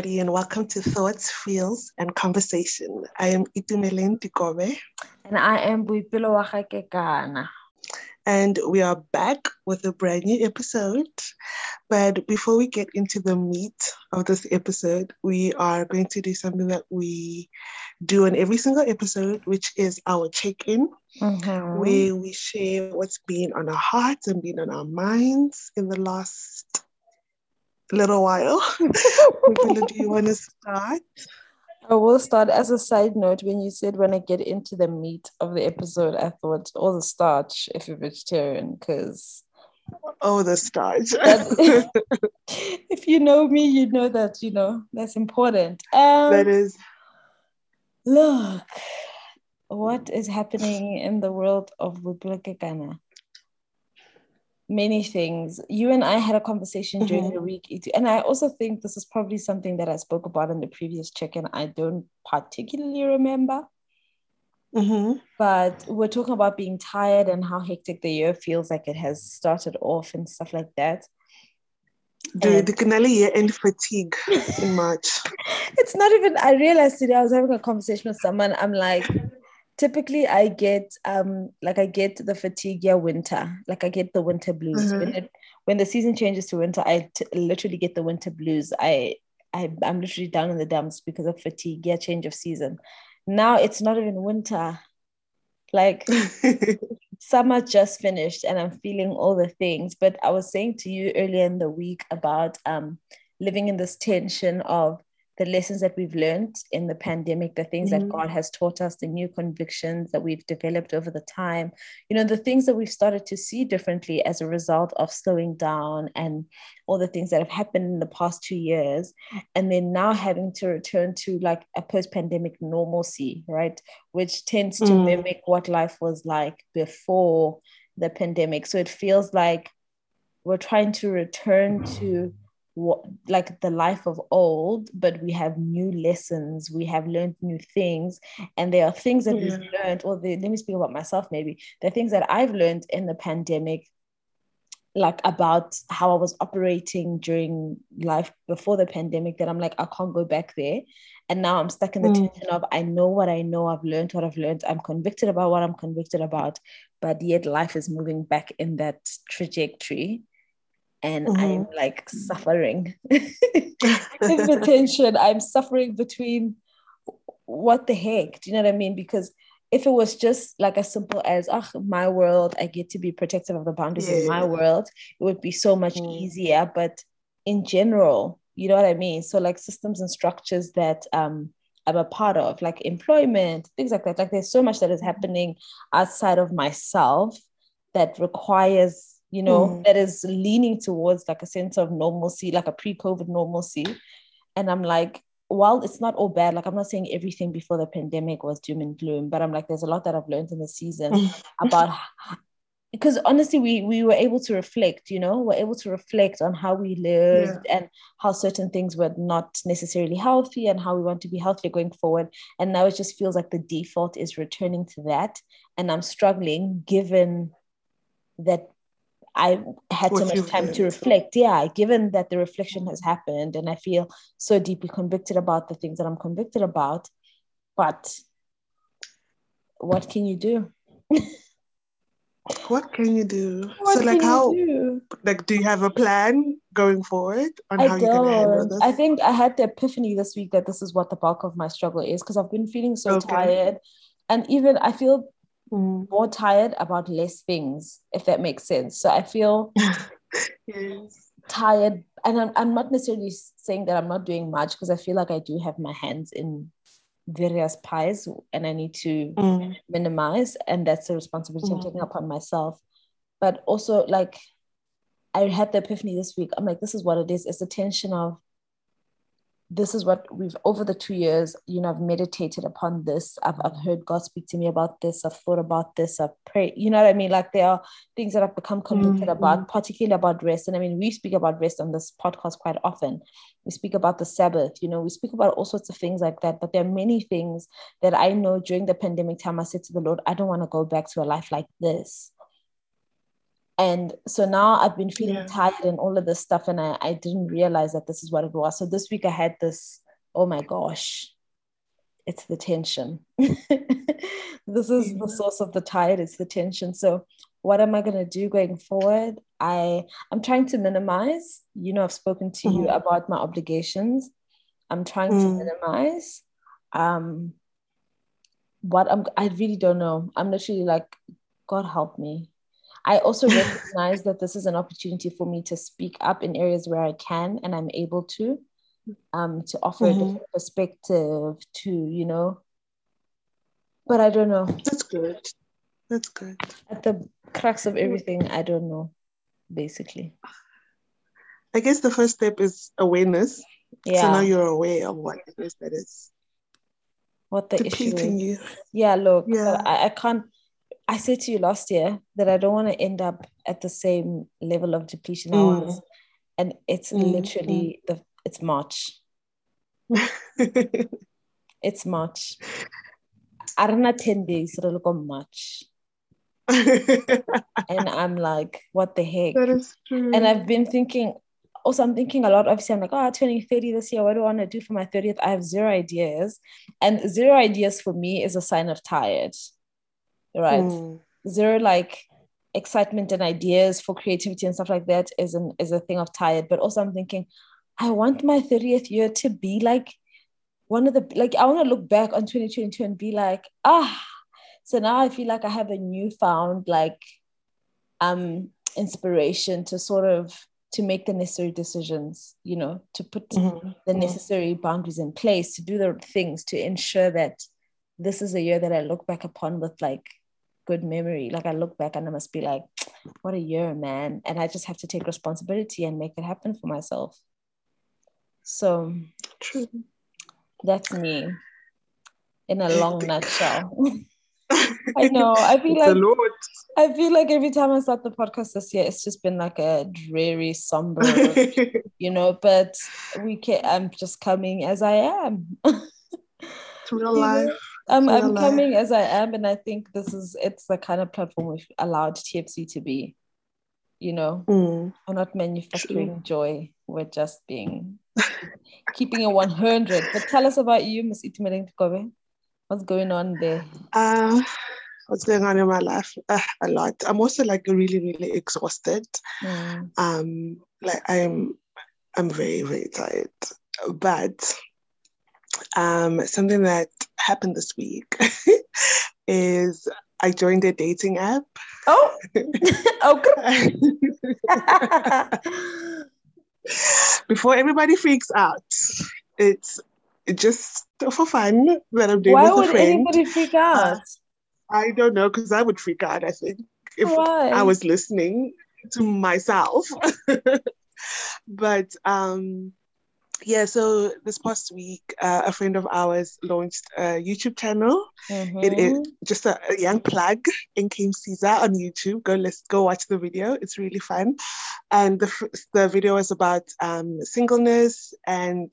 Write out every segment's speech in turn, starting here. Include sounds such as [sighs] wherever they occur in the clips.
everybody, and welcome to Thoughts, Feels, and Conversation. I am Itumeleng Tikobe. And I am Boipelo Wakakekana. And we are back with a brand new episode. But before we get into the meat of this episode, we are going to do something that we do in every single episode, which is our check in, mm-hmm. where we share what's been on our hearts and been on our minds in the last little while. [laughs] do you want to start? I will start as a side note. When you said when I get into the meat of the episode, I thought all the starch if you're vegetarian, because oh, the starch. [laughs] if you know me, you know that you know that's important. Um, that is. Look, what is happening in the world of Wublakekana? Many things. You and I had a conversation during mm-hmm. the week, and I also think this is probably something that I spoke about in the previous check-in. I don't particularly remember. Mm-hmm. But we're talking about being tired and how hectic the year feels like it has started off and stuff like that. The, the Canali year end fatigue in March. [laughs] it's not even, I realized today I was having a conversation with someone. I'm like, typically I get um like I get the fatigue yeah winter. Like I get the winter blues. Mm-hmm. when it when the season changes to winter I t- literally get the winter blues. I I I'm literally down in the dumps because of fatigue yeah change of season. Now it's not even winter. Like [laughs] summer just finished and I'm feeling all the things. But I was saying to you earlier in the week about um living in this tension of the lessons that we've learned in the pandemic, the things mm-hmm. that God has taught us, the new convictions that we've developed over the time, you know, the things that we've started to see differently as a result of slowing down and all the things that have happened in the past two years. And then now having to return to like a post pandemic normalcy, right? Which tends to mm. mimic what life was like before the pandemic. So it feels like we're trying to return to what like the life of old but we have new lessons we have learned new things and there are things that yeah. we've learned or the, let me speak about myself maybe are things that i've learned in the pandemic like about how i was operating during life before the pandemic that i'm like i can't go back there and now i'm stuck in the mm. tension of i know what i know i've learned what i've learned i'm convicted about what i'm convicted about but yet life is moving back in that trajectory and mm-hmm. I'm like suffering [laughs] in the tension. I'm suffering between what the heck? Do you know what I mean? Because if it was just like as simple as oh my world, I get to be protective of the boundaries yeah. of my world, it would be so much mm. easier. But in general, you know what I mean? So like systems and structures that um I'm a part of, like employment, things like that. Like there's so much that is happening outside of myself that requires you know, mm. that is leaning towards like a sense of normalcy, like a pre COVID normalcy. And I'm like, while it's not all bad, like I'm not saying everything before the pandemic was doom and gloom, but I'm like, there's a lot that I've learned in the season mm. [laughs] about because honestly we we were able to reflect you know we're able to reflect on how we lived yeah. and how certain things were not necessarily healthy and how we want to be healthier going forward and now it just feels like the default is returning to that and i'm struggling given that I had so much time to reflect. Yeah, given that the reflection has happened and I feel so deeply convicted about the things that I'm convicted about, but what can you do? what can you do? What so like how do? like do you have a plan going forward on I how you're gonna handle this? I think I had the epiphany this week that this is what the bulk of my struggle is because I've been feeling so okay. tired. And even I feel mm. more tired about less things, if that makes sense. So I feel [laughs] yes. tired. And I'm, I'm not necessarily saying that I'm not doing much because I feel like I do have my hands in various pies and I need to mm. minimize. And that's a responsibility mm. I'm taking upon myself. But also, like, I had the epiphany this week. I'm like, this is what it is. It's a tension of this is what we've over the two years you know i've meditated upon this. I've, I've heard god speak to me about this. I've thought about this. I've prayed you know what i mean? Like there are things that i've become convicted mm-hmm. about particularly about rest. And i mean we speak about rest on this podcast quite often. We speak about the sabbath you know we speak about all sorts of things like that. But there are many things that i know during the pandemic time i said to the lord i don't want to go back to a life like this And so now I've been feeling Yeah. tired and all of this stuff, and I, I didn't realize that this is what it was. So this week I had this, oh my gosh, it's the tension. [laughs] this is the source of the tired, it's the tension. So what am I gonna do going forward? I I'm trying to minimize. You know, I've spoken to you Mhm. about my obligations. I'm trying to Mm. minimize. Um what I'm I really don't know. I'm literally like, God help me. I also recognize that this is an opportunity for me to speak up in areas where I can and I'm able to, um, to offer a Mhm. different perspective to, you know. But I don't know. That's good. That's good. At the crux of everything, I don't know, basically. I guess the first step is awareness. Yeah. So now you're aware of what it is that is what the issue is. you. Yeah, look, Yeah. I, I can't. I said to you last year that I don't want to end up at the same level of depletion I Mm. was, and it's Mm, literally the it's March. [laughs] It's March. I don't know ten days. It'll on March, and [laughs] I'm like, what the heck? that is true. And I've been thinking. Also, I'm thinking a lot. Obviously, I'm like, oh, 20, 30 this year. What do I want to do for my 30th? I have zero ideas. And zero ideas for me is a sign of tired. Right. Mm. zero like excitement and ideas for creativity and stuff like that is an is a thing of tired but also i'm thinking i want my 30th year to be like one of the like i want to look back on 2022 and be like ah so now i feel like i have a newfound like um inspiration to sort of to make the necessary decisions you know to put Mhm. the Mhm. necessary boundaries in place to do the things to ensure that this is a year that I look back upon with like good memory. Like I look back and I must be like, [tsk] what a year, man. And I just have to take responsibility and make it happen for myself. So True. that's me in a long nutshell. [laughs] I know. I feel It's a like lot. I feel like every time I start the podcast this year, it's just been like a dreary, somber, [laughs] you know. But we can. I'm just coming as I am. [laughs] It's real life. I'm, I'm coming as I am, and I think this is it's the kind of platform we've allowed TFC to be. You know, Mm. we're not manufacturing joy; we're just being keeping it 100. But tell us about you, Miss Itumeleng Kobe. What's going on there? Uh, what's going on in my life? Uh, a lot. I'm also like really, really exhausted. Mm, Um, like I'm, I'm very, very tired. But um, something that happened this week [laughs] is I joined a dating app. Oh, [laughs] okay. [laughs] Before everybody freaks out, it's just for fun that I'm doing Why with a would friend. anybody freak out? I don't know because I would freak out. I think if Why? I was listening to myself. but um, yeah, so this past week, uh, a friend of ours launched a YouTube channel. It is just a, a young plug in Kim Caesar on YouTube. Go let's go watch the video. It's really fun. And the the video is about um, singleness, and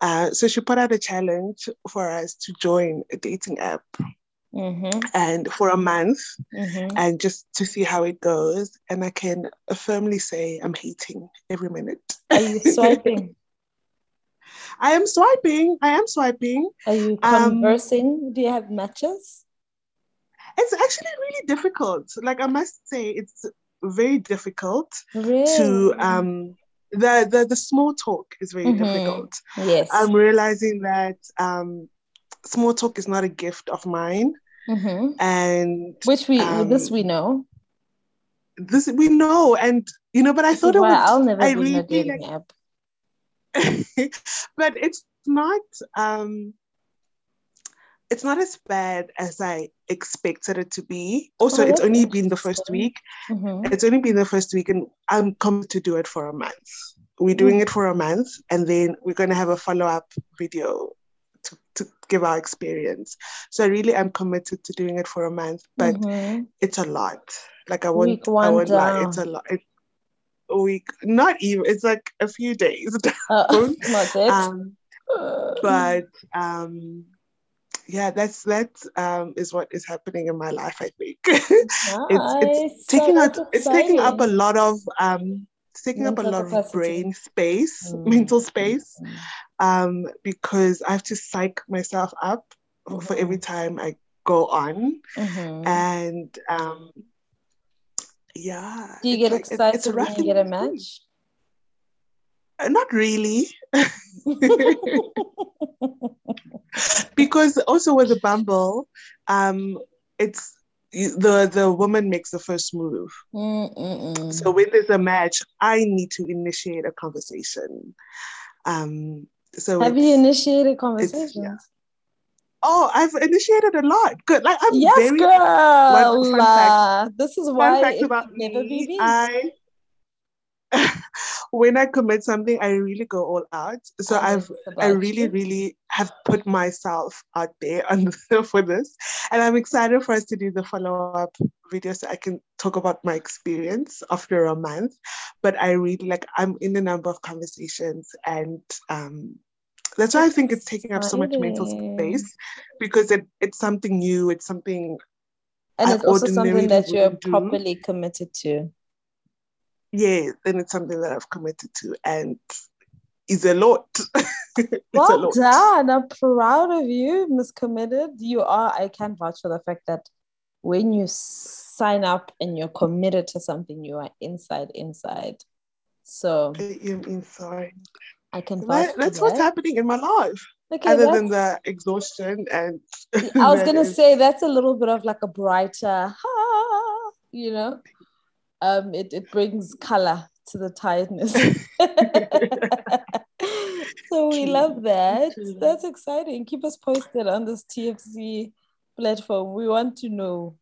uh, so she put out a challenge for us to join a dating app, Mhm. and for a month, Mhm. and just to see how it goes. And I can firmly say I'm hating every minute. Are you [laughs] swiping? I am swiping. I am swiping. Are you Um, conversing? Do you have matches? It's actually really difficult. Like I must say, it's very difficult Really? to um the the, the small talk is very Mhm. difficult. yes. I'm realizing that um small talk is not a gift of mine. Mhm. And Which we um, this we know. this we know, and you know, but I thought it why would I'll never I be in a dating like app. [laughs] but it's not um it's not as bad as I expected it to be. Also, Oh, it's only been the first week. Mhm. It's only been the first week, and I'm coming to do it for a month. We're doing Mm. it for a month, and then we're going to have a follow up video to, to give our experience. So, really, I really am committed to doing it for a month, but Mhm. it's a lot. Like, I won't, I won't lie, it's a lot. It, week, not even, it's like a few days. [laughs] Uh, down. [laughs] not it. um, but um yeah, that's that um, is what is happening in my life. I think nice. [laughs] it's, it's taking so up it's taking up a lot of um, it's taking mental up a lot capacity. of brain space, mm. mental space, mm. um, because I have to psych myself up mm-hmm. for every time I go on, mm-hmm. and um, yeah. Do you get like, excited it's, it's when you get a match? Uh, not really. [laughs] [laughs] because also with the Bumble, um, it's the the woman makes the first move. Mm-mm-mm. So when there's a match, I need to initiate a conversation. Um, so have you initiated conversations? Oh, I've initiated a lot. Good. Like I'm yes, very, girl. One, fact, this is why it about never me, be I [laughs] when I commit something, I really go all out. So I've I really, you. really have put myself out there [laughs] on the, for this. And I'm excited for us to do the follow-up video so I can talk about my experience after a month. But I really like I'm in a number of conversations and um that's why I think it's taking up so much mental space because it, it's something new, it's something and it's also something that you're do. properly committed to yeah, then it's something that I've committed to and is a lot. [laughs] well a lot. done. I'm proud of you, Miss Committed. You are, I can vouch for the fact that when you sign up and you're committed to something, you are inside, inside. So I am inside. I can that, that's what's happening in my life. Okay, other than the exhaustion and I was [laughs] gonna is... say that's a little bit of like a brighter, you know, um, it, it brings color to the tiredness. [laughs] so we love that. That's exciting. Keep us posted on this TFC platform. We want to know.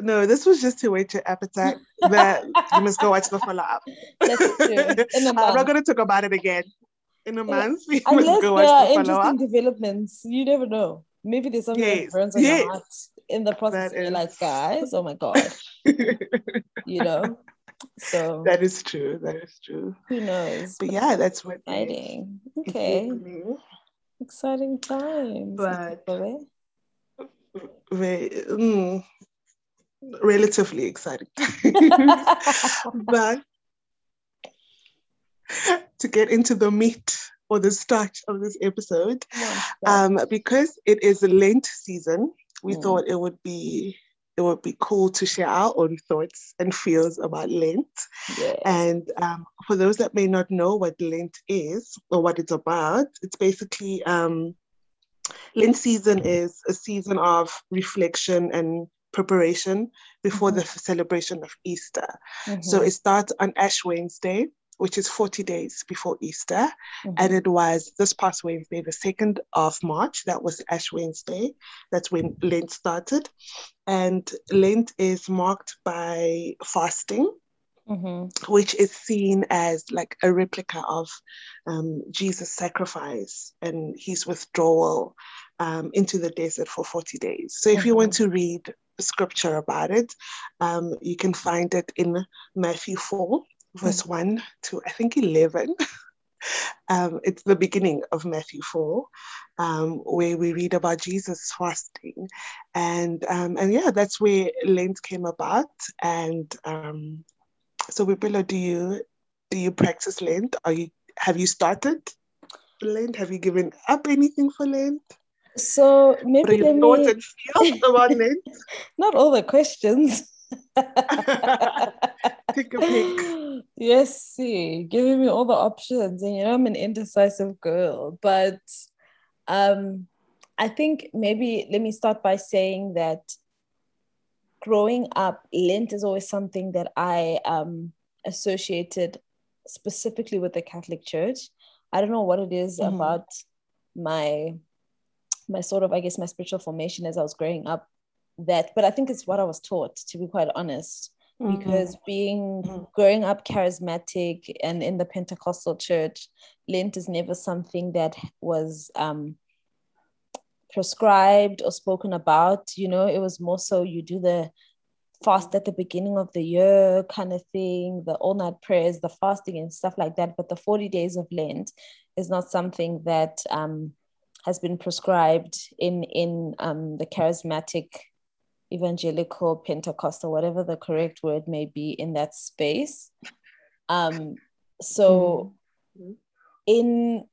No, this was just to whet your appetite. That you must go watch the follow up. [laughs] That's true. [laughs] I'm not going to talk about it again. In a month, [laughs] you Unless must go watch there are the interesting developments, you never know. Maybe there's something yes. that burns on yes. your heart in the process you're like guys oh my god you know so that is true that is true who knows but yeah that's what exciting okay exciting times but very, mm, relatively exciting [laughs] but to get into the meat or the starch of this episode, um, because it is a Lent season, we mm. thought it would be it would be cool to share our own thoughts and feels about Lent. Yes. And um, for those that may not know what Lent is or what it's about, it's basically um, Lent season is a season of reflection and preparation before mm-hmm. the celebration of Easter. Mm-hmm. So it starts on Ash Wednesday, which is 40 days before Easter. Mm-hmm. And it was this past Wednesday, the 2nd of March, that was Ash Wednesday. That's when Lent started. And Lent is marked by fasting. Mm-hmm. Which is seen as like a replica of um, Jesus' sacrifice and his withdrawal um, into the desert for 40 days. So, if mm-hmm. you want mm-hmm. to read scripture about it, um, you can find it in Matthew 4, verse mm. 1 to I think 11. [laughs] um, it's the beginning of Matthew 4, um, where we read about Jesus fasting. And, um, and yeah, that's where Lent came about. And um, so, Wipilo, do you, do you practice Lent? Are you, have you started Lent? Have you given up anything for Lent? So maybe what are your thoughts me... and feels [laughs] about Lent? Not all the questions. [laughs] Take a pick. Yes, see, giving me all the options, and you know I'm an indecisive girl, but um, I think maybe let me start by saying that growing up, Lent is always something that I um associated specifically with the Catholic Church. I don't know what it is mm-hmm. about my my sort of I guess my spiritual formation as I was growing up that, but I think it's what I was taught, to be quite honest. Mm-hmm. Because being mm-hmm. growing up charismatic and in the Pentecostal church, Lent is never something that was um, prescribed or spoken about. You know, it was more so you do the fast at the beginning of the year kind of thing, the all night prayers, the fasting and stuff like that. But the 40 days of Lent is not something that um, has been prescribed in in um, the charismatic evangelical pentecostal whatever the correct word may be in that space um, so mm-hmm. in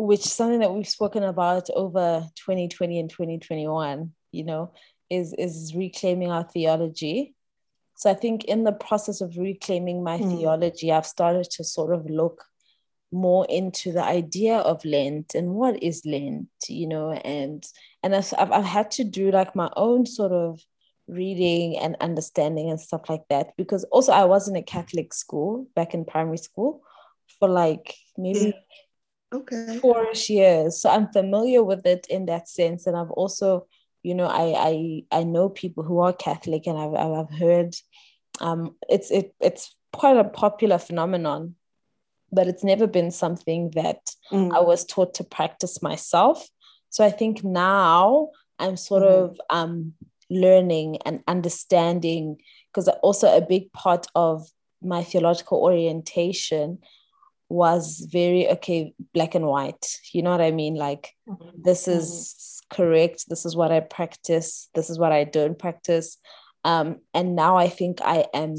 which something that we've spoken about over 2020 and 2021 you know is is reclaiming our theology so i think in the process of reclaiming my mm. theology i've started to sort of look more into the idea of lent and what is lent you know and and I've, I've had to do like my own sort of reading and understanding and stuff like that because also i was in a catholic school back in primary school for like maybe okay four years so i'm familiar with it in that sense and i've also you know i i i know people who are catholic and i've, I've heard um it's it, it's quite a popular phenomenon but it's never been something that mm. i was taught to practice myself so i think now i'm sort mm. of um learning and understanding because also a big part of my theological orientation was very okay black and white. You know what i mean? Like mm-hmm. this is mm-hmm. correct. This is what i practice. This is what i don't practice. Um, and now i think i am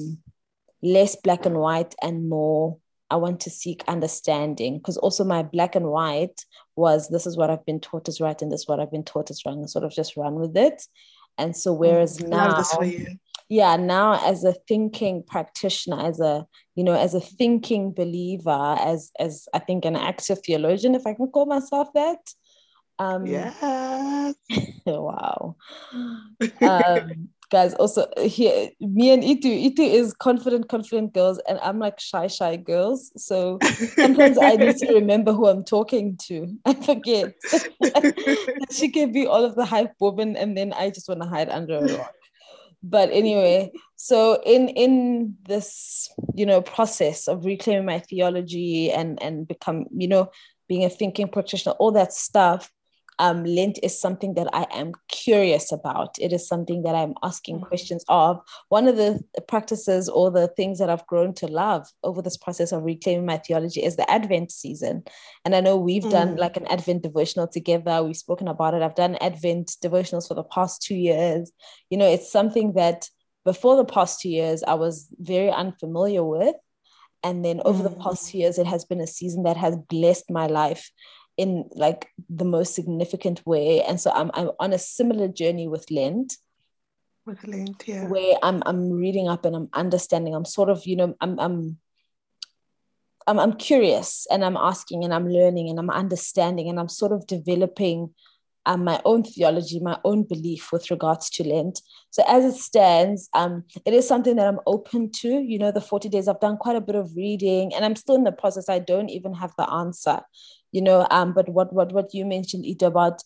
less black and white and more i want to seek understanding. Because also my black and white was this is what i've been taught is right and this is what i've been taught is wrong. And sort of just run with it. And so whereas mm, now yeah now as a thinking practitioner as a you know as a thinking believer as as i think an active theologian if i can call myself that um yeah [laughs] wow. Um guys also here me and itu itu is confident confident girls and i'm like shy shy girls so sometimes i need to [laughs] remember who i'm talking to. [laughs] I forget. She can be all of the hype woman and then i just want to hide under a rock but anyway so in in this you know process of reclaiming my theology and and become you know being a thinking practitioner all that stuff um, Lent is something that I am curious about. It is something that I'm asking mm-hmm. questions of. One of the practices or the things that I've grown to love over this process of reclaiming my theology is the Advent season. And I know we've mm. done like an Advent devotional together. We've spoken about it. I've done Advent devotionals for the past two years. You know, it's something that before the past two years I was very unfamiliar with. And then over mm. the past two years, it has been a season that has blessed my life in like the most significant way. And so I'm, I'm on a similar journey with Lent. With Lent, yeah. Where I'm I'm reading up and I'm understanding. I'm sort of, you know, I'm I'm I'm, I'm curious and I'm asking and I'm learning and I'm understanding and I'm sort of developing um, my own theology, my own belief with regards to Lent. So as it stands, um, it is something that I'm open to. You know, the 40 days, I've done quite a bit of reading and I'm still in the process. I don't even have the answer, you know, um, but what, what, what you mentioned, Ito, about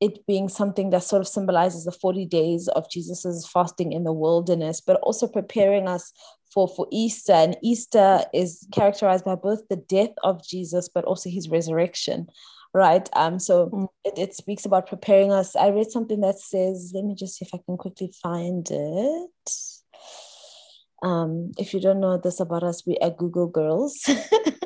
it being something that sort of symbolizes the 40 days of Jesus's fasting in the wilderness, but also preparing us for, for Easter. And Easter is characterized by both the death of Jesus, but also his resurrection right? Um, so mm. it, it speaks about preparing us. I read something that says, let me just see if I can quickly find it. Um, if you don't know this about us, we are Google girls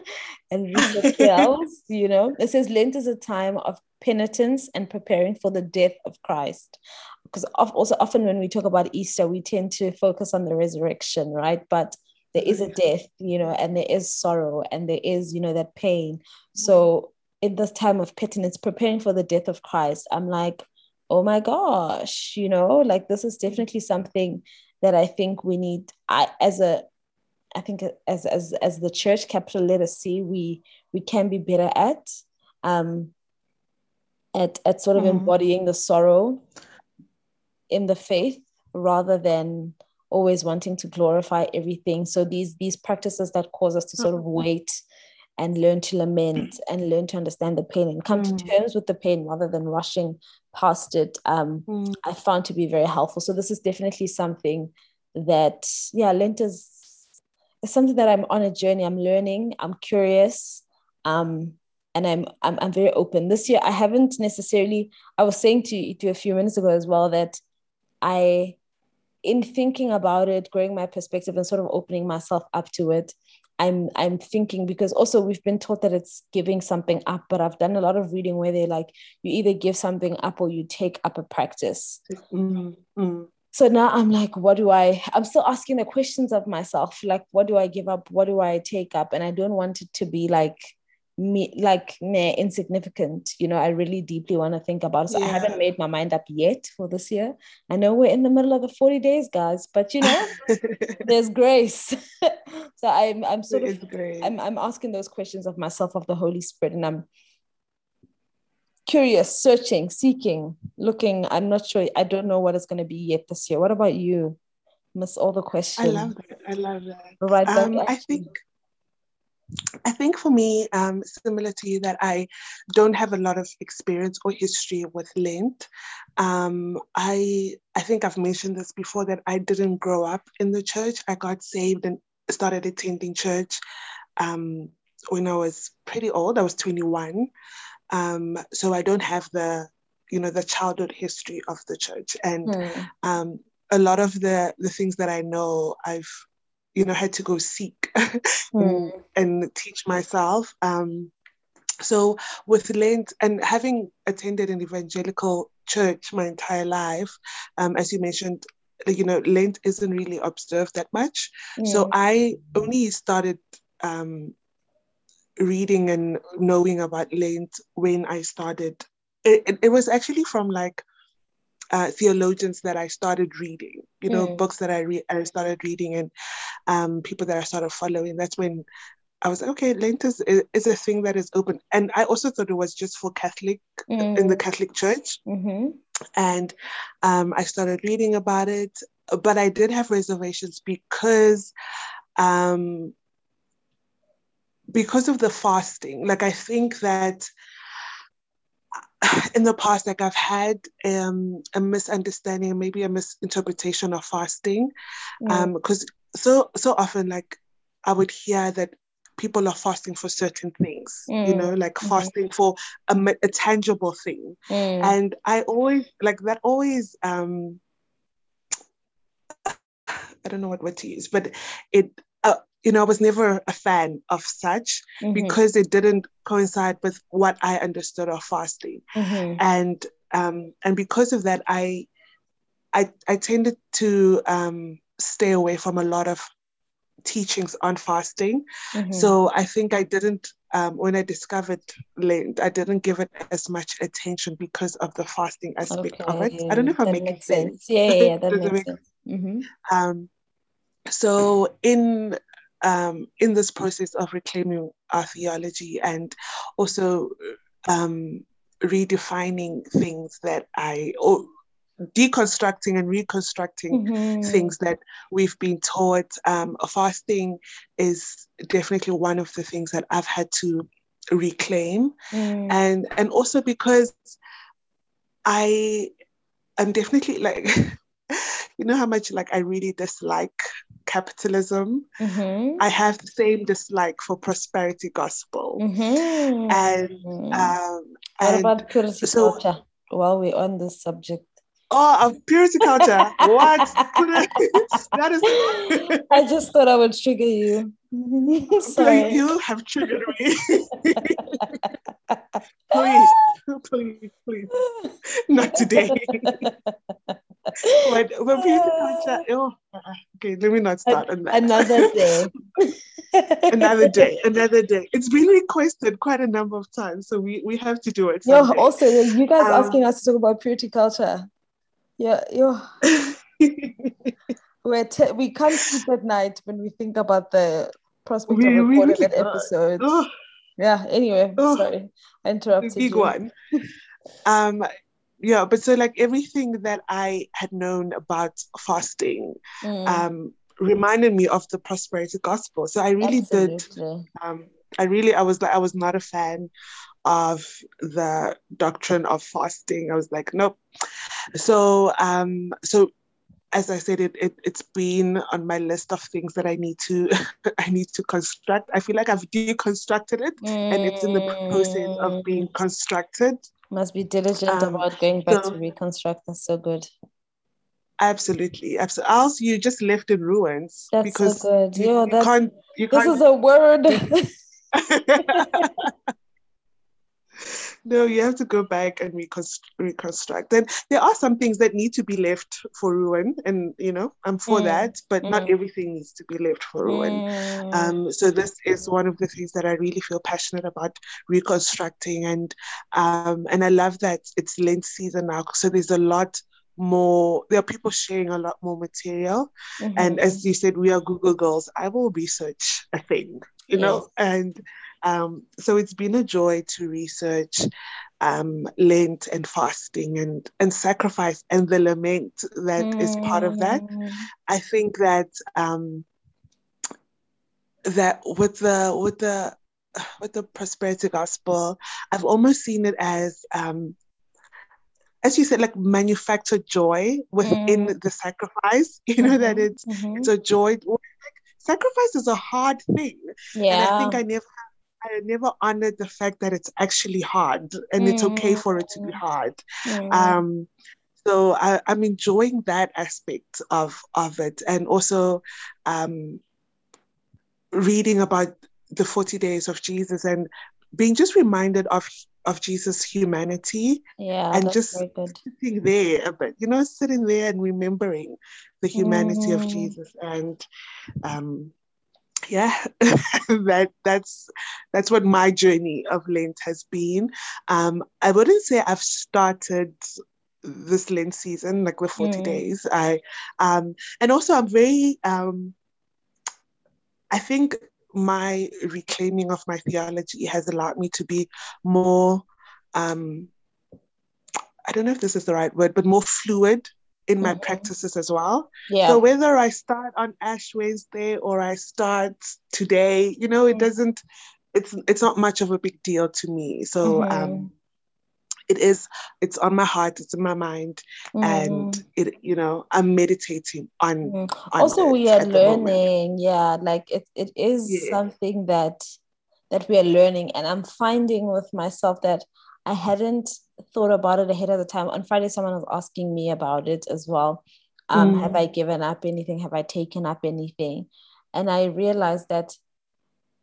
[laughs] and research [laughs] girls, you know. It says Lent is a time of penitence and preparing for the death of Christ. Because also often when we talk about Easter, we tend to focus on the resurrection, right? But there is a death, you know, and there is sorrow and there is, you know, that pain. So in this time of penitence, preparing for the death of Christ, I'm like, oh my gosh, you know, like this is definitely something that I think we need. I as a I think as as as the church capital letter C, we we can be better at um at at sort of mm. embodying the sorrow in the faith rather than always wanting to glorify everything. So these these practices that cause us to sort of mm-hmm. wait and learn to lament and learn to understand the pain and come mm. to terms with the pain rather than rushing past it um, mm. i found to be very helpful so this is definitely something that yeah lent is, something that i'm on a journey i'm learning i'm curious um, and I'm, I'm i'm very open this year i haven't necessarily i was saying to to a few minutes ago as well that i in thinking about it growing my perspective and sort of opening myself up to it I'm I'm thinking because also we've been taught that it's giving something up, but I've done a lot of reading where they like you either give something up or you take up a practice. Mm-hmm. So now I'm like, what do I? I'm still asking the questions of myself, like, what do I give up? What do I take up? And I don't want it to be like me like nah, insignificant. You know i really deeply want to think about it. So yeah. i haven't made my mind up yet for this year. I know we're in the middle of the 40 days guys but you know [laughs] there's grace. [laughs] So i'm i'm sort of I'm, I'm asking those questions of myself of the holy spirit and i'm curious searching seeking looking. I'm not sure. I don't know what it's going to be yet this year. What about you? Miss all the questions i love that i love that right um, i think I think for me, um, similar to you, that I don't have a lot of experience or history with Lent. Um, I I think I've mentioned this before that I didn't grow up in the church. I got saved and started attending church um, when I was pretty old. I was 21, um, so I don't have the you know the childhood history of the church and. Mm. a lot of the the things that I know, I've you know had to go seek [laughs] mm. and, teach myself um, so with lent and having attended an evangelical church my entire life um, as you mentioned you know lent isn't really observed that much mm. so i only started um, reading and knowing about lent when i started it, it, it was actually from like uh, theologians that I started reading, you know, mm. books that I read, I started reading, and um, people that I started following. That's when I was like, okay, Lent is, is a thing that is open. And I also thought it was just for Catholic mm. in the Catholic Church. Mm-hmm. And um, I started reading about it, but I did have reservations because um, because of the fasting. Like I think that [sighs] in the past, like I've had um, a misunderstanding, maybe a misinterpretation of fasting, because um, so so often, like I would hear that people are fasting for certain things, mm. you know, like mm-hmm. fasting for a, a, tangible thing, mm. and I always like that. Always, um, [sighs] I don't know what word to use, but it you know, I was never a fan of such mm-hmm. because it didn't coincide with what I understood of fasting. Mm-hmm. And um, and because of that, I I, I tended to um, stay away from a lot of teachings on fasting. Mm-hmm. So I think I didn't um, when I discovered Lent, I didn't give it as much attention because of the fasting aspect okay. of it. I don't know if that I'm making sense. sense. Yeah, yeah, yeah [laughs] that makes sense. Mm-hmm. Um, so in um, in this process of reclaiming our theology and also um, redefining things that I, or deconstructing and reconstructing mm-hmm. things that we've been taught. Um, fasting is definitely one of the things that I've had to reclaim, mm. and and also because I am definitely like [laughs] you know how much like I really dislike capitalism. Mm-hmm. I have the same dislike for prosperity gospel. Mm-hmm. And um, what about purity so, culture? While we're on this subject. Oh, of purity culture. what? [laughs] [laughs] that is. I just thought I would trigger you. [laughs] Sorry. You have triggered me. please, please, please. Not today but but purity culture. Oh, uh-uh. okay. Let me not start on that. Another day. [laughs] another day. Another day. It's been requested quite a number of times, so we we have to do it. Yeah. Also, you guys um, asking us to talk about purity culture. Yeah. Yeah. [laughs] We're te- we can't sleep at night when we think about the prospect we, of recording really, that episode. Oh, yeah. Anyway, oh, sorry, I interrupted big you. one. [laughs] Um, yeah but so like everything that i had known about fasting mm. um reminded me of the prosperity gospel so i really Absolutely. did um i really i was like i was not a fan of the doctrine of fasting i was like nope so um so as I said, it, it it's been on my list of things that I need to [laughs] I need to construct. I feel like I've deconstructed it, mm. and it's in the process of being mm. constructed. Must be diligent um, about going back so, to reconstruct. That's so good. Absolutely, absolutely. Else you just left in ruins that's because so good. you, Yo, you can't. You this can't. is a word. [laughs] [laughs] no, you have to go back and reconstruct, reconstruct. And there are some things that need to be left for ruin, and you know, I'm for Mm, that, but not mm, everything needs to be left for ruin. mm, Um, so this is one of the things that I really feel passionate about reconstructing, and um, and I love that it's Lent season now. So there's a lot more. There are people sharing a lot more material, and mhm. as you said, we are Google girls. I will research a thing, you know, and um, so it's been a joy to research um, Lent and fasting and and sacrifice and the lament that is part of that. Mm, I think that um, that with the with the with the prosperity gospel, I've almost seen it as um, as you said, like manufactured joy within mm, the sacrifice. [laughs] You know that mhm, it's mhm. it's a joy. Sacrifice is a hard thing, and I think I never I never honored the fact that it's actually hard, and it's okay for it to be Mm, hard. mm, Um, so I, I'm enjoying that aspect of of it, and also um, reading about the 40 days of Jesus and being just reminded of of Jesus' humanity yeah, and just sitting there a bit, you know, sitting there and remembering the humanity of Mm, Jesus and um yeah [laughs] that that's that's what my journey of Lent has been. Um I wouldn't say I've started this Lent season like with 40 mm, days. I um and also I'm very um I think my reclaiming of my theology has allowed me to be more, um, I don't know if this is the right word, but more fluid in my mhm. practices as well. Yeah. So whether I start on Ash Wednesday or I start today, you know, it Mm, doesn't, it's it's not much of a big deal to me. So mhm, um, it is, it's on my heart, it's in my mind, and mm, it, you know, I'm meditating on mm. on Also, we are at the moment. learning. Yeah, like it, it is Yeah. something that that we are learning, and I'm finding with myself that I hadn't thought about it ahead of the time. On Friday, someone was asking me about it as well. Um, have Mm, I given up anything? Have I taken up anything? And I realized that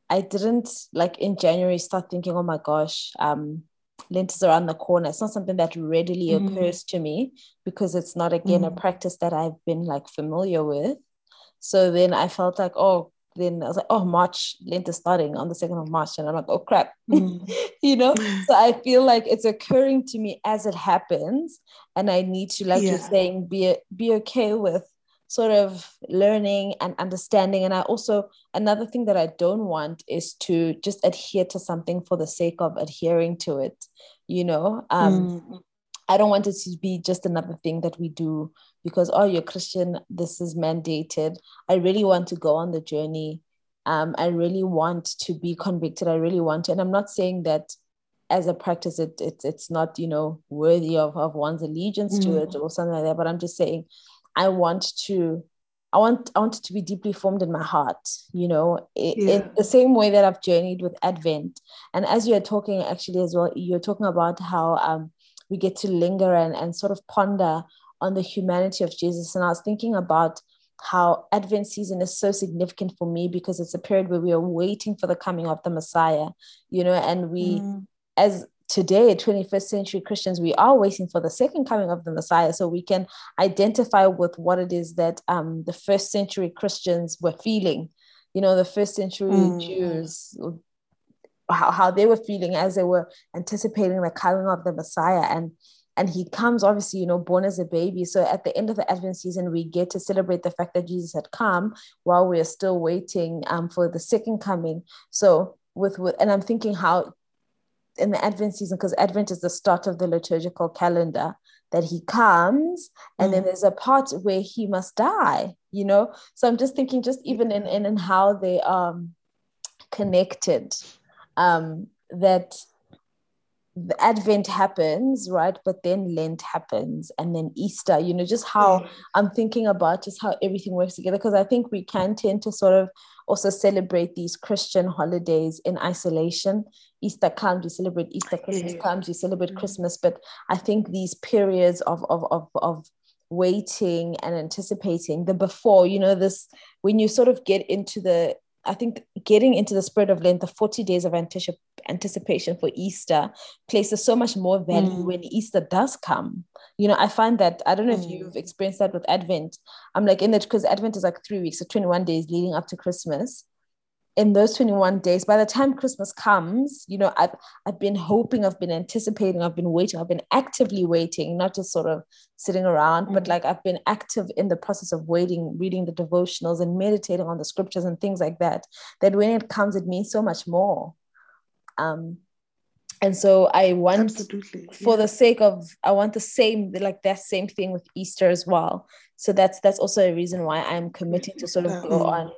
I didn't like in January start thinking, oh my gosh, um, Lent is around the corner. It's not something that readily mm, occurs to me because it's not again a mm, practice that I've been like familiar with. So then I felt like, oh, then I was like, oh, March, Lent is starting on the 2nd of March. And I'm like, oh crap. mm. [laughs] you know? So I feel like it's occurring to me as it happens. And I need to, like you're saying, be be okay with sort of learning and understanding. And I also another thing that I don't want is to just adhere to something for the sake of adhering to it. You know, um, Mm, I don't want it to be just another thing that we do because oh you're Christian, this is mandated. I really want to go on the journey. Um, I really want to be convicted. I really want to, and I'm not saying that as a practice it, it it's not you know worthy of, of one's allegiance to it mm, or something like that. But I'm just saying I want to I want I want it to be deeply formed in my heart, you know, Yeah. in the same way that I've journeyed with Advent. And as you're talking actually as well, you're talking about how um we get to linger and, and sort of ponder on the humanity of Jesus. And I was thinking about how Advent season is so significant for me because it's a period where we are waiting for the coming of the Messiah, you know, and we mm, as today 21st century christians we are waiting for the second coming of the messiah so we can identify with what it is that um, the first century christians were feeling you know the first century Mm. jews how, how they were feeling as they were anticipating the coming of the messiah and and he comes obviously you know born as a baby so at the end of the advent season we get to celebrate the fact that jesus had come while we are still waiting um, for the second coming so with, with and i'm thinking how in the Advent season, because Advent is the start of the liturgical calendar, that he comes and then Mm. there's a part where he must die, you know? So I'm just thinking, just even in, in, in how they um, connected, um, that the Advent happens, right? But then Lent happens and then Easter, you know, just how I'm thinking about just how everything works together. Because I think we can tend to sort of also celebrate these Christian holidays in isolation. Easter comes, you celebrate Easter, Christmas comes, you celebrate Mm. Christmas. But I think these periods of of of, of waiting and anticipating the before you know this when you sort of get into the I think getting into the spirit of Lent, the 40 days of anticip- anticipation for Easter places so much more value mm. when Easter does come. You know, I find that, I don't know mm. if you've experienced that with Advent. I'm like in it because Advent is like three weeks, so 21 days leading up to Christmas in those 21 days, by the time Christmas comes, you know, I've, I've been hoping, I've been anticipating, I've been waiting, I've been actively waiting, not just sort of sitting around, mm-hmm. but mm. like I've been active in the process of waiting, reading the devotionals and meditating on the scriptures and things like that, that when it comes, it means so much more. Um, and so I want, Absolutely. for yeah. the sake of, I want the same, like that same thing with Easter as well. So that's that's also a reason why I'm committing to sort of go on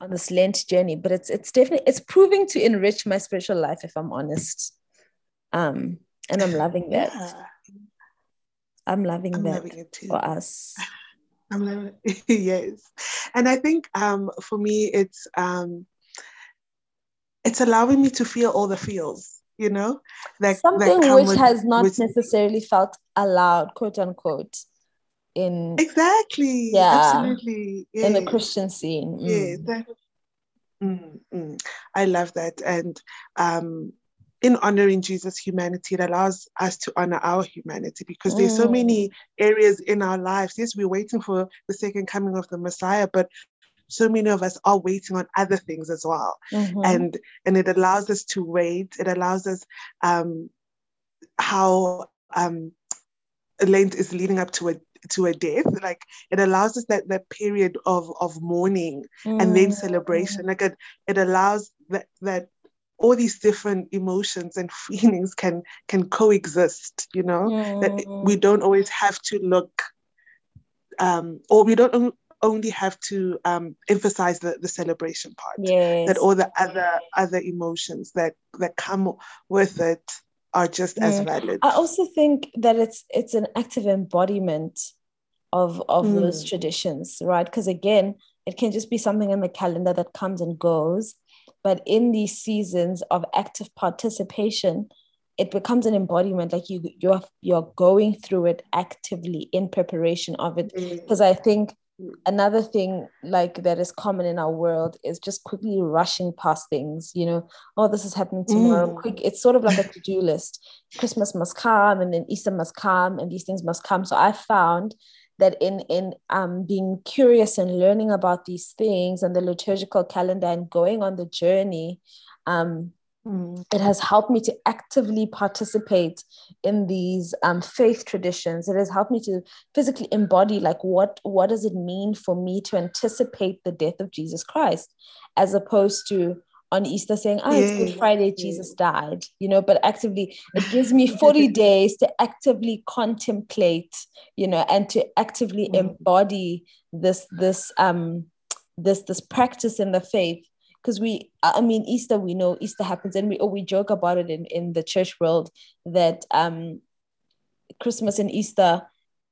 on this Lent journey, but it's it's definitely it's proving to enrich my spiritual life, if I'm honest. Um, and I'm loving that. Yeah. I'm loving I'm that loving for us. [laughs] I'm loving it. [laughs] yes. And I think um for me it's um it's allowing me to feel all the feels, you know, like something which with, has not with, necessarily felt allowed, quote unquote in exactly yeah absolutely yes. in the christian scene mm. yeah mm, mm. i love that and um in honoring jesus humanity it allows us to honor our humanity because there's so many mm. areas in our lives yes we're waiting for the second coming of the messiah but so many of us are waiting on other things as well mm-hmm. and and it allows us to wait it allows us um how um Lent is leading up to a to a death like it allows us that that period of of mourning mm. and then mm. celebration like it, it allows that that all these different emotions and [laughs] feelings can can coexist you know mm. that we don't always have to look um or we don't only have to um, emphasize the, the celebration part yes. that all the other other emotions that that come with it are just as valid. I also think that it's it's an active embodiment of of mm. those traditions, right? Because again, it can just be something in the calendar that comes and goes, but in these seasons of active participation, it becomes an embodiment like you you're you're going through it actively in preparation of it because mm. i think another thing like that is common in our world is just quickly rushing past things you know oh this is happening tomorrow mm. quick it's sort of like a to-do list christmas must come and then easter must come and these things must come so i found that in in um, being curious and learning about these things and the liturgical calendar and going on the journey um, Mm. It has helped me to actively participate in these um, faith traditions. It has helped me to physically embody, like, what what does it mean for me to anticipate the death of Jesus Christ, as opposed to on Easter saying, "Oh, it's Good Friday, Jesus died," you know. But actively, it gives me [laughs] forty days to actively contemplate, you know, and to actively mm. embody this this um this this practice in the faith because we i mean easter we know easter happens and we or we joke about it in in the church world that um christmas and easter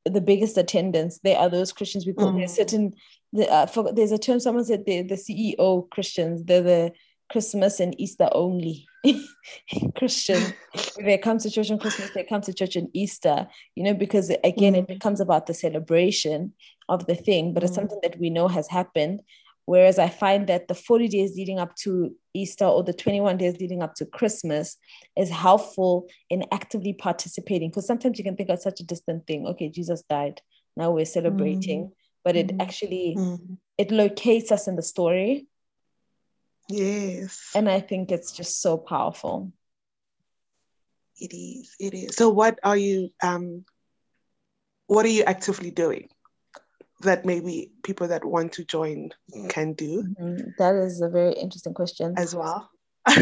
the biggest attendance they are those christians people mm. there's certain the, uh, for, there's a term someone said the the ceo christians they're the christmas and easter only [laughs] christian [laughs] if they come to church on christmas they come to church on easter you know because again mm. it becomes about the celebration of the thing but mm. it's something that we know has happened Whereas I find that the 40 days leading up to Easter or the 21 days leading up to Christmas is helpful in actively participating. Because sometimes you can think of such a distant thing. Okay, Jesus died. Now we're celebrating. Mm-hmm. But it mm-hmm. actually mm-hmm. it locates us in the story. Yes. And I think it's just so powerful. It is. It is. So what are you um what are you actively doing? That maybe people that want to join can do? Mm-hmm. That is a very interesting question as well. [laughs]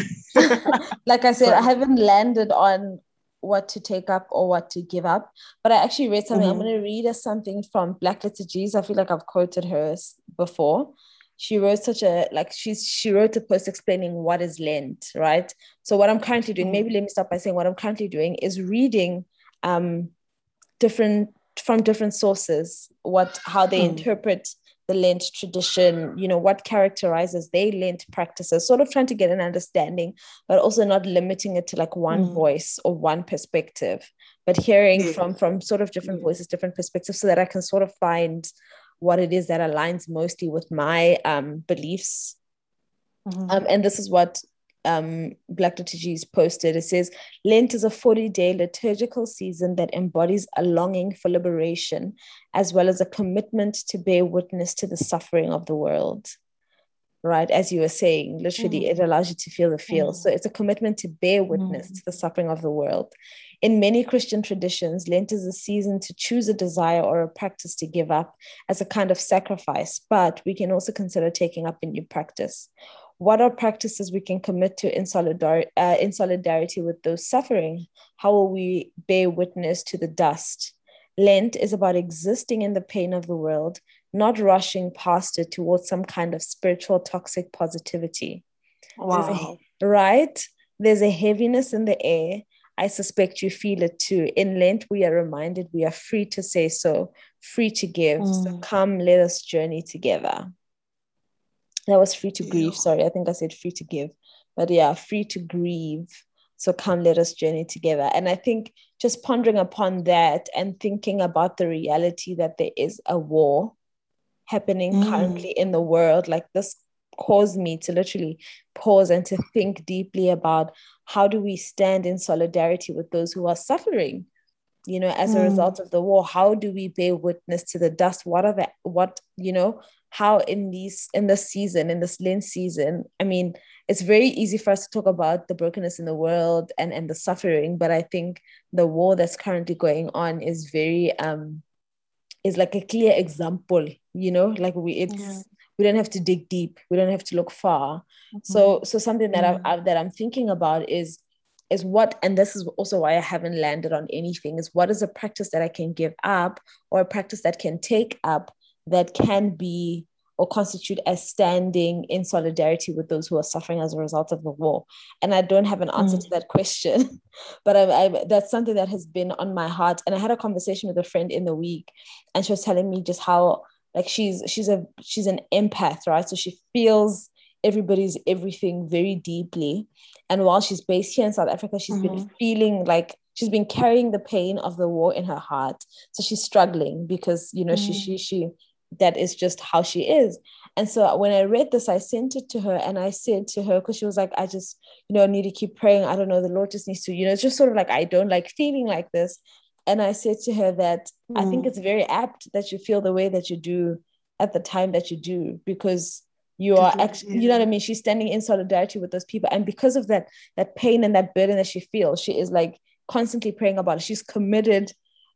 like I said, I haven't landed on what to take up or what to give up. But I actually read something. Mm-hmm. I'm going to read us something from Black Liturgies. I feel like I've quoted her before. She wrote such a like she's she wrote a post explaining what is Lent, right? So what I'm currently doing, mm-hmm. maybe let me start by saying what I'm currently doing is reading um different from different sources what how they mm. interpret the Lent tradition, you know, what characterizes their Lent practices, sort of trying to get an understanding, but also not limiting it to like one mm. voice or one perspective, but hearing yeah. from from sort of different voices different perspectives so that i can sort of find what it is that aligns mostly with my um, beliefs mm-hmm. um, and this is what um, Black Liturgies posted. It says, Lent is a 40 day liturgical season that embodies a longing for liberation, as well as a commitment to bear witness to the suffering of the world right? As you were saying, literally, mm. it allows you to feel the feel. Mm. So it's a commitment to bear witness mm. to the suffering of the world. In many Christian traditions, Lent is a season to choose a desire or a practice to give up as a kind of sacrifice, but we can also consider taking up a new practice. What are practices we can commit to in, solidar- uh, in solidarity with those suffering? How will we bear witness to the dust? Lent is about existing in the pain of the world, not rushing past it towards some kind of spiritual toxic positivity. Wow. A, right? There's a heaviness in the air. I suspect you feel it too. In Lent, we are reminded we are free to say so, free to give. Mm. So come, let us journey together. That was free to grieve. Sorry, I think I said free to give. But yeah, free to grieve. So come, let us journey together. And I think just pondering upon that and thinking about the reality that there is a war happening mm. currently in the world like this caused me to literally pause and to think deeply about how do we stand in solidarity with those who are suffering you know as a mm. result of the war how do we bear witness to the dust what are the what you know how in these in this season in this Lent season i mean it's very easy for us to talk about the brokenness in the world and and the suffering but i think the war that's currently going on is very um is like a clear example you know like we it's yeah. we don't have to dig deep we don't have to look far mm-hmm. so so something that mm-hmm. I've, that i'm thinking about is is what and this is also why i haven't landed on anything is what is a practice that i can give up or a practice that can take up that can be or constitute as standing in solidarity with those who are suffering as a result of the war? And I don't have an answer mm. to that question, [laughs] but I, I, that's something that has been on my heart. And I had a conversation with a friend in the week, and she was telling me just how like she's she's a she's an empath, right? So she feels everybody's everything very deeply. And while she's based here in South Africa, she's mm-hmm. been feeling like she's been carrying the pain of the war in her heart. So she's struggling because you know mm. she she she that is just how she is. And so when I read this, I sent it to her and I said to her, because she was like, I just, you know, need to keep praying. I don't know, the Lord just needs to, you know, it's just sort of like, I don't like feeling like this. And I said to her that mm. I think mm. it's very apt that you feel the way that you do at the time that you do, because you are actually, you know what I mean? She's standing in solidarity with those people. And because of that, that pain and that burden that she feels, she is like constantly praying about it. She's committed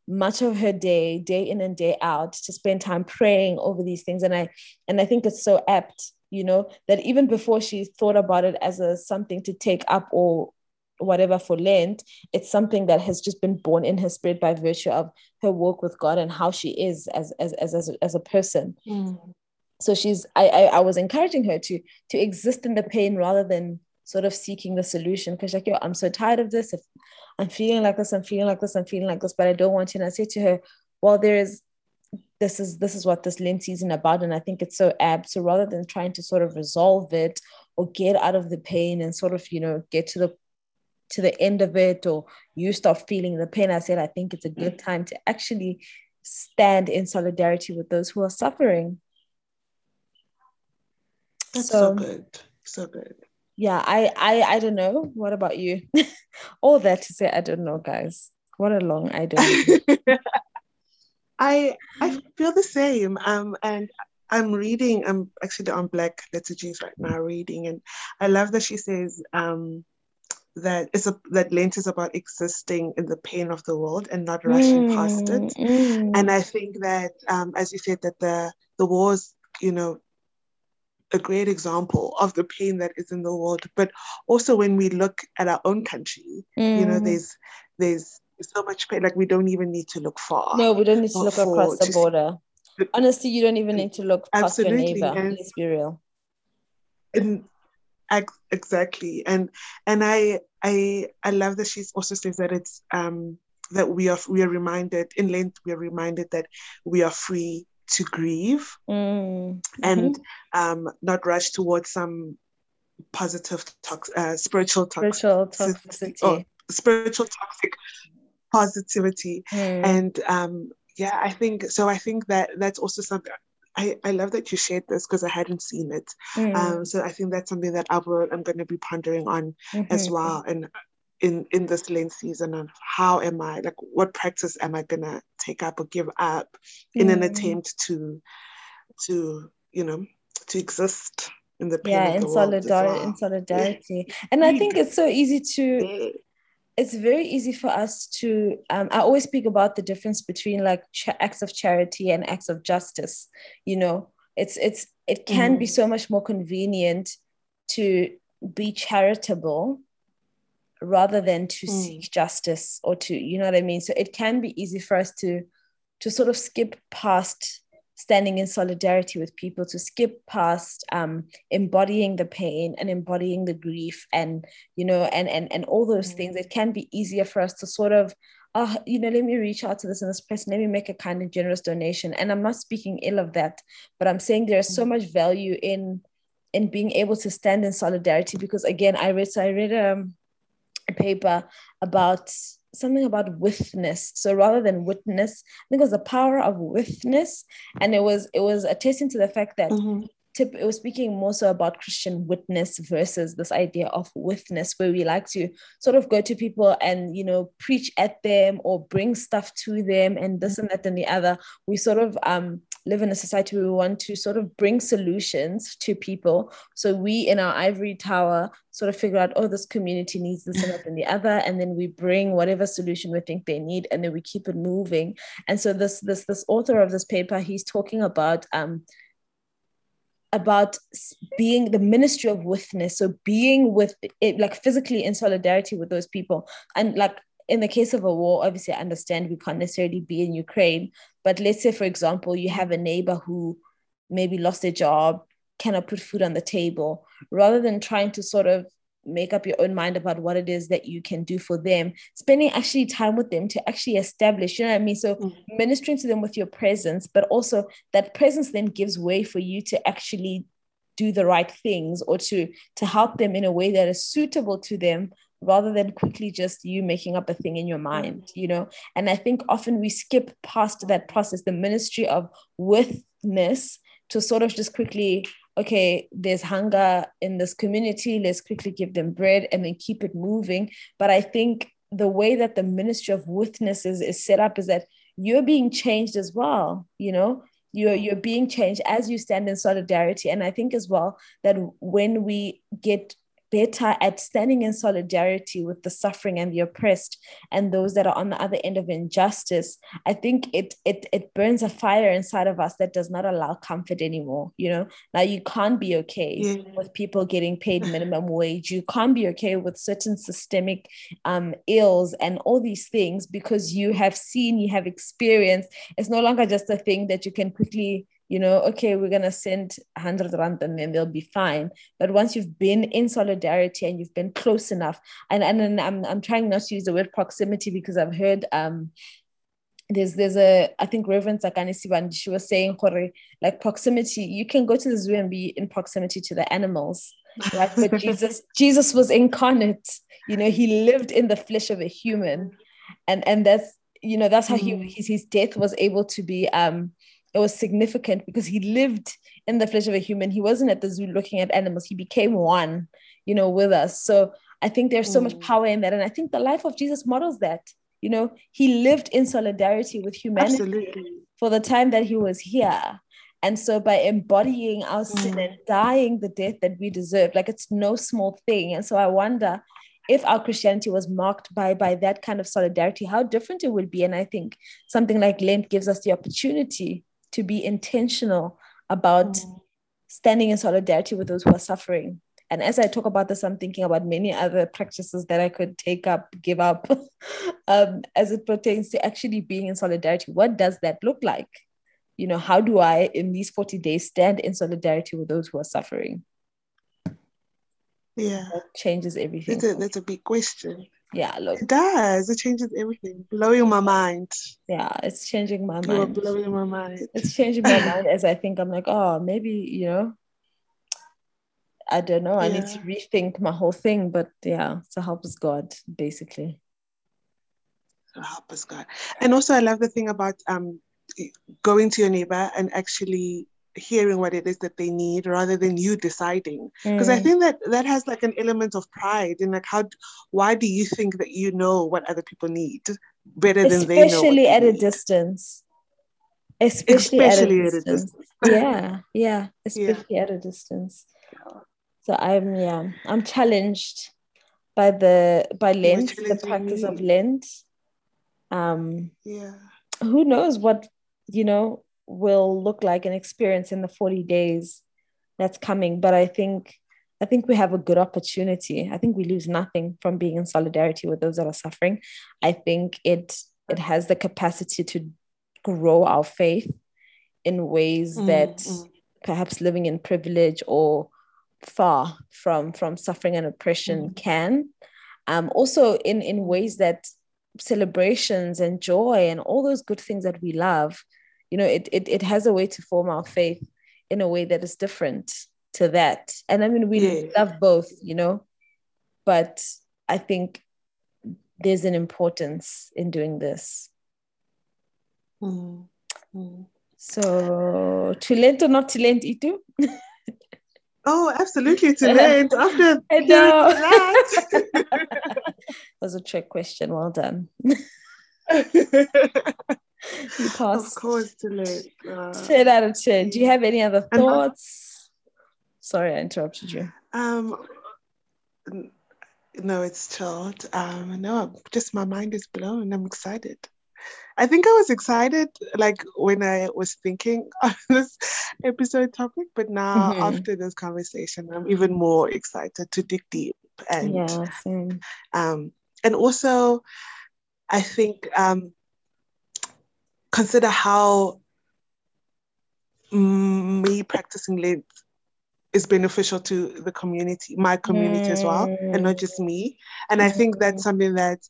much of her day day in and day out to spend time praying over these things and i and i think it's so apt you know that even before she thought about it as a something to take up or whatever for lent it's something that has just been born in her spirit by virtue of her work with god and how she is as as as, as, a, as a person mm. so she's I, I i was encouraging her to to exist in the pain rather than sort of seeking the solution. Because like yo i'm so tired of this. If i'm feeling like this i'm feeling like this i'm feeling like this but i don't want to and i say to her well there is this is this is what this Lent season about. And i think it's so apt. So rather than trying to sort of resolve it or get out of the pain and sort of you know get to the to the end of it or you stop feeling the pain i said i think it's a good mm. time to actually stand in solidarity with those who are suffering. That's so, so good. So good yeah, I I I don't know. What about you? [laughs] All that to say, I don't know, guys. What a long I don't. [laughs] I I feel the same. Um, and I'm reading. I'm actually on Black Liturgies right now, reading, and I love that she says um that it's a that Lent is about existing in the pain of the world and not rushing mm, past it. Mm. And I think that, um, as you said, that the the wars, you know, a great example of the pain that is in the world. But also when we look at our own country, mm. you know, mm. there's there's so much pain. Like we don't even need to look far. No, we don't need to look across the border. Honestly, you don't even need to look past your neighbor. And, Let's be real. And exactly, and and I I I love that she also says that it's um that we are we are reminded in Lent we are reminded that we are free to grieve mm. and mm-hmm. um, not rush towards some positive tox- uh, spiritual, tox- spiritual toxicity or spiritual toxic positivity. Mm. And um, yeah, I think so. I think that that's also something. I, I love that you shared this because I hadn't seen it. Mm. Um, so I think that's something that I will, I'm going to be pondering on mm-hmm. as well. And in in this Lent season of how am I like what practice am I gonna take up or give up in mm. an attempt to to you know to exist in the yeah in solidarity well. in solidarity yeah. and I think it's so easy to it's very easy for us to um, i always speak about the difference between like ch- acts of charity and acts of justice you know it's it's it can mm. be so much more convenient to be charitable rather than to mm. seek justice or to you know what i mean so it can be easy for us to to sort of skip past standing in solidarity with people to skip past um, embodying the pain and embodying the grief and you know and and and all those mm. things it can be easier for us to sort of oh, you know, let me reach out to this and this person, let me make a kind and generous donation. And I'm not speaking ill of that, but I'm saying there's so mm. much value in in being able to stand in solidarity because again, I read so I read um a paper about something about witness. So rather than witness, I think it was the power of witness, and it was it was attesting to the fact that mm-hmm. tip it was speaking more so about christian witness versus this idea of witness where we like to sort of go to people and you know preach at them or bring stuff to them and this and that and the other. We sort of um, live in a society where we want to sort of bring solutions to people. So we in our ivory tower sort of figure out oh this community needs this and that and the other and then we bring whatever solution we think they need and then we keep it moving. And so this this this author of this paper he's talking about um about being the ministry of witness. So being with it like physically in solidarity with those people. And like in the case of a war obviously i understand we can't necessarily be in ukraine but let's say for example you have a neighbor who maybe lost their job cannot put food on the table rather than trying to sort of make up your own mind about what it is that you can do for them spending actually time with them to actually establish you know what i mean so mm-hmm. ministering to them with your presence but also that presence then gives way for you to actually do the right things or to to help them in a way that is suitable to them rather than quickly just you making up a thing in your mind mm-hmm. you know and i think often we skip past that process the ministry of witness to sort of just quickly okay, there's hunger in this community, let's quickly give them bread and then keep it moving. But I think the way that the ministry of witnesses is set up is that you're being changed as well, you know, you're you're being changed as you stand in solidarity. And I think as well that when we get better at standing in solidarity with the suffering and the oppressed and those that are on the other end of injustice i think it it it burns a fire inside of us that does not allow comfort anymore you know? Now you can't be okay with people getting paid minimum wage. You can't be okay with certain systemic um, ills and all these things because you have seen you have experienced. It's no longer just a thing that you can quickly you know, okay, we're going to send 100 rand and then they'll be fine. But once you've been in solidarity and you've been close enough, and, and, and I'm, I'm trying not to use the word proximity because I've heard um, there's there's a I think Reverend Sakani Sivan, she was saying like proximity, you can go to the zoo and be in proximity to the animals. Right. But [laughs] Jesus, Jesus was incarnate, you know, he lived in the flesh of a human. And and that's you know, that's how he mm. his, his death was able to be um it was significant because he lived in the flesh of a human. He wasn't at the zoo looking at animals. He became one, you know, with us. So I think there's so mm. much power in that. And I think the life of Jesus models that. You know, he lived in solidarity with humanity Absolutely. for the time that he was here. And so by embodying our mm. sin and dying the death that we deserve, like it's no small thing. And so I wonder if our Christianity was marked by by that kind of solidarity, how different it would be. And I think something like Lent gives us the opportunity to be intentional about mm. standing in solidarity with those who are suffering. And as I talk about this, I'm thinking about many other practices that I could take up, give up, [laughs] um, as it pertains to actually being in solidarity. What does that look like? You know, how do I, in these 40 days, stand in solidarity with those who are suffering? Yeah. That changes everything. That's a, that's a big question yeah look. It does. It changes everything. Blowing my mind. Yeah it's changing my mind. blowing my mind. It's changing my mind as i think. I'm like oh maybe you know i don't know. I need to rethink my whole thing but yeah so help us god basically. So help us, God. And also, I love the thing about um, going to your neighbor and actually hearing what it is that they need rather than you deciding. Because mm. i think that that has like an element of pride in like how why do you think that you know what other people need better especially than they know especially at a distance. Especially, especially at, a at, a distance. yeah yeah. Especially yeah. at a distance. So i'm yeah i'm challenged by the by lent the practice of lent. Um yeah. who knows what you know will look like an experience in the 40 days that's coming but i think i think we have a good opportunity i think we lose nothing from being in solidarity with those that are suffering i think it it has the capacity to grow our faith in ways mm, that mm. perhaps living in privilege or far from from suffering and oppression mm. can um also in in ways that celebrations and joy and all those good things that we love you know it, it it has a way to form our faith in a way that is different to that and i mean we yeah. love both you know but i think there's an importance in doing this mm. Mm. so to lent or not to lent itu Oh, absolutely to [laughs] lent after I know. [laughs] that. was a trick question. Well done. [laughs] [laughs] you passed. Of course. Uh, 10 out of 10. Do you have any other thoughts? Sorry, I interrupted you. Um, no, it's chilled. Um, no, just my mind is blown. I'm excited. I think I was excited like when I was thinking [laughs] of this episode topic, but now mm-hmm. after this conversation, I'm even more excited to dig deep and yeah, um and also I think um consider how me practicing Lent is beneficial to the community, my community mm. as well, and not just me. And I think that's something that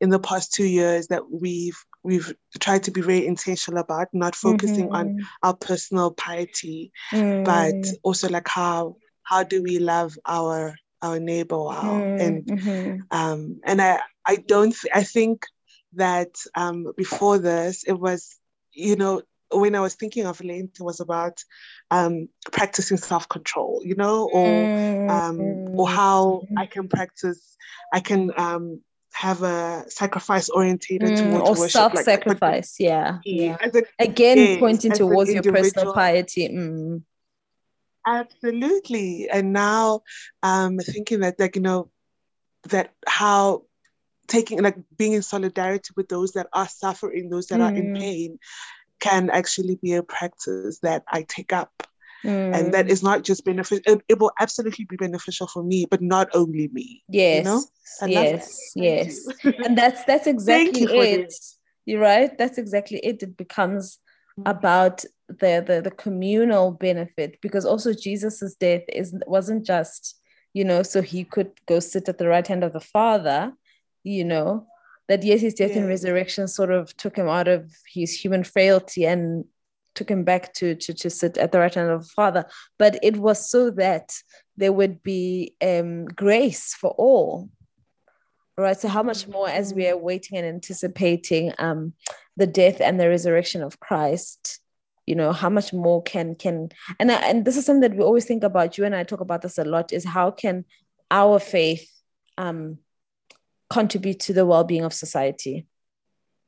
in the past two years that we've we've tried to be very intentional about, not focusing mm-hmm. on our personal piety, mm. but also like how how do we love our our neighbor well? Mm. And mm-hmm. um and I I don't I think that um, before this, it was, you know, when I was thinking of Lent, it was about um, practicing self control, you know, or um, or mm. how I can practice, I can um, have a sacrifice orientated mm, towards or worship, self sacrifice, like, yeah, yeah. A, Again, yes, pointing towards your personal piety. Mm. Absolutely, and now um, thinking that, like you know, that how taking like being in solidarity with those that are suffering, those that mm. are in mm. pain, can actually be a practice that I take up. Mm. And that mm. not just beneficial, it, it, will absolutely be beneficial for me, but not only me. Yes. You know? yes. Yes. and that's that's [laughs] exactly it. You're right. That's exactly it. It becomes about the, the the communal benefit because also Jesus's death is wasn't just, you know, so he could go sit at the right hand of the Father, you know, that yes, his death yeah. and resurrection sort of took him out of his human frailty and took him back to, to, to sit at the right hand of the Father. But it was so that there would be um, grace for all. Right. So, how much more as we are waiting and anticipating um, the death and the resurrection of Christ, you know how much more can can and and this is something that we always think about you and i talk about this a lot is how can our faith um contribute to the well-being of society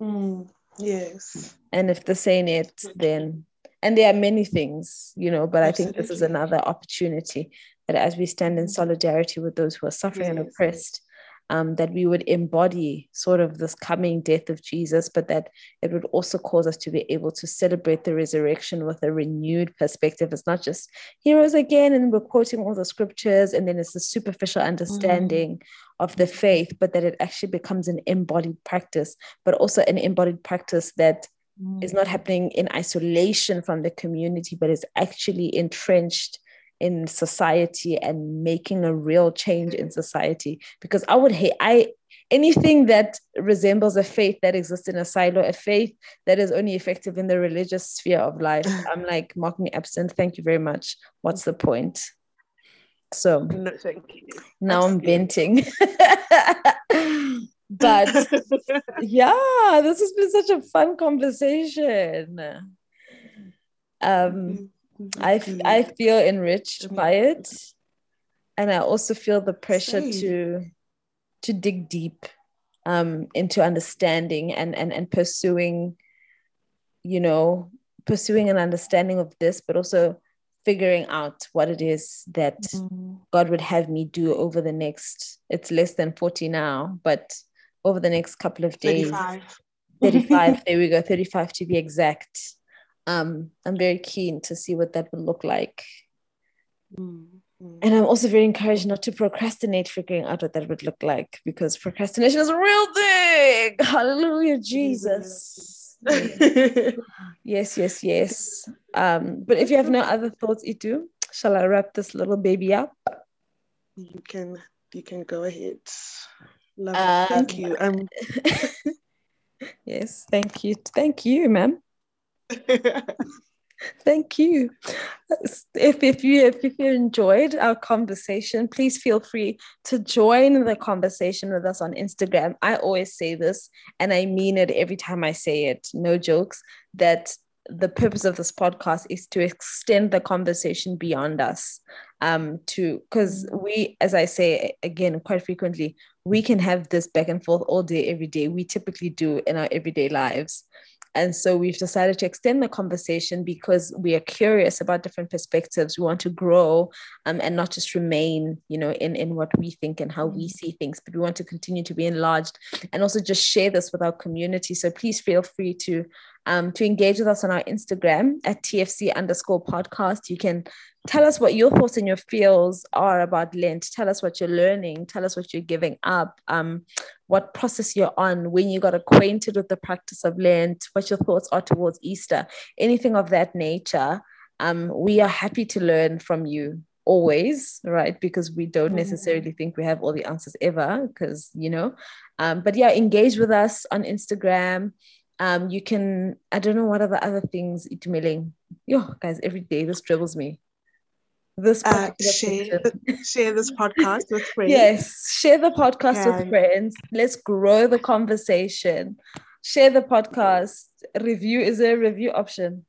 mm, yes and if this ain't it then and there are many things you know but Absolutely. i think this is another opportunity that as we stand in solidarity with those who are suffering yes. and oppressed um, that we would embody sort of this coming death of Jesus, but that it would also cause us to be able to celebrate the resurrection with a renewed perspective. It's not just heroes again, and we're quoting all the scriptures, and then it's a superficial understanding mm. of the faith, but that it actually becomes an embodied practice, but also an embodied practice that mm. is not happening in isolation from the community, but is actually entrenched in society and making a real change in society. Because i would hate i anything that resembles a faith that exists in a silo a faith that is only effective in the religious sphere of life [sighs] i'm like mark me absent. Thank you very much. What's the point? So no, thank you. now i'm venting. [laughs] But [laughs] yeah, this has been such a fun conversation. Um, I, I feel enriched by it. And I also feel the pressure Same. to to dig deep um, into understanding and, and and pursuing, you know, pursuing an understanding of this, but also figuring out what it is that mm-hmm. God would have me do over the next, it's less than 40 now, but over the next couple of days. 35. 35, [laughs] there we go, 35 to be exact. Um, I'm very keen to see what that would look like. Mm-hmm. And I'm also very encouraged not to procrastinate figuring out what that would look like because procrastination is a real thing. [laughs] Hallelujah, Jesus. [laughs] yes, yes, yes. Um, but if you have no other thoughts, Itu, shall I wrap this little baby up? You can you can go ahead. Love um, Thank you. Um [laughs] yes, thank you. Thank you, ma'am. [laughs] Thank you. If, if you if you enjoyed our conversation, please feel free to join the conversation with us on Instagram. I always say this, and I mean it every time I say it. No jokes. That the purpose of this podcast is to extend the conversation beyond us. Um, to because we, as I say again quite frequently, we can have this back and forth all day, every day. We typically do in our everyday lives. And so we've decided to extend the conversation because we are curious about different perspectives. We want to grow um, and not just remain, you know, in, in what we think and how we mm. see things, but we want to continue to be enlarged and also just share this with our community. So please feel free to um, to engage with us on our Instagram at TFC underscore podcast. You can tell us what your thoughts and your feels are about Lent. Tell us what you're learning. Tell us what you're giving up. Um, what process you're on when you got acquainted with the practice of Lent. What your thoughts are towards Easter. Anything of that nature. Um, we are happy to learn from you always right because we don't mm-hmm. necessarily think we have all the answers ever because you know um, but yeah engage with us on instagram um, you can i don't know what are the other things Itumeleng yo guys every day this dribbles me this uh, share, share this podcast with [laughs] friends. Yes, share the podcast with friends. Let's grow the conversation. Share the podcast. Review is there a review option?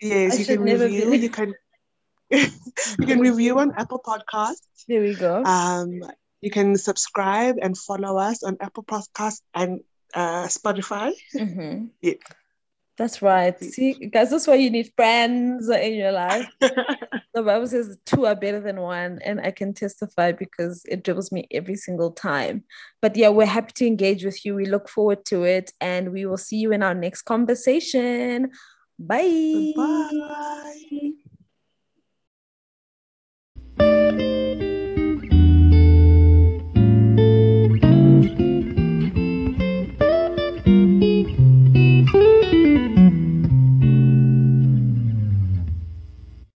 Yes, I you can review. Be... You can [laughs] [laughs] you can review on Apple Podcasts. There we go. Um, you can subscribe and follow us on Apple Podcasts and uh, Spotify. Mm-hmm. Yeah. That's right. See, guys, that's why you need friends in your life. [laughs] the Bible says two are better than one, and I can testify because it dribbles me every single time. But yeah, we're happy to engage with you. We look forward to it, and we will see you in our next conversation. Bye. Bye.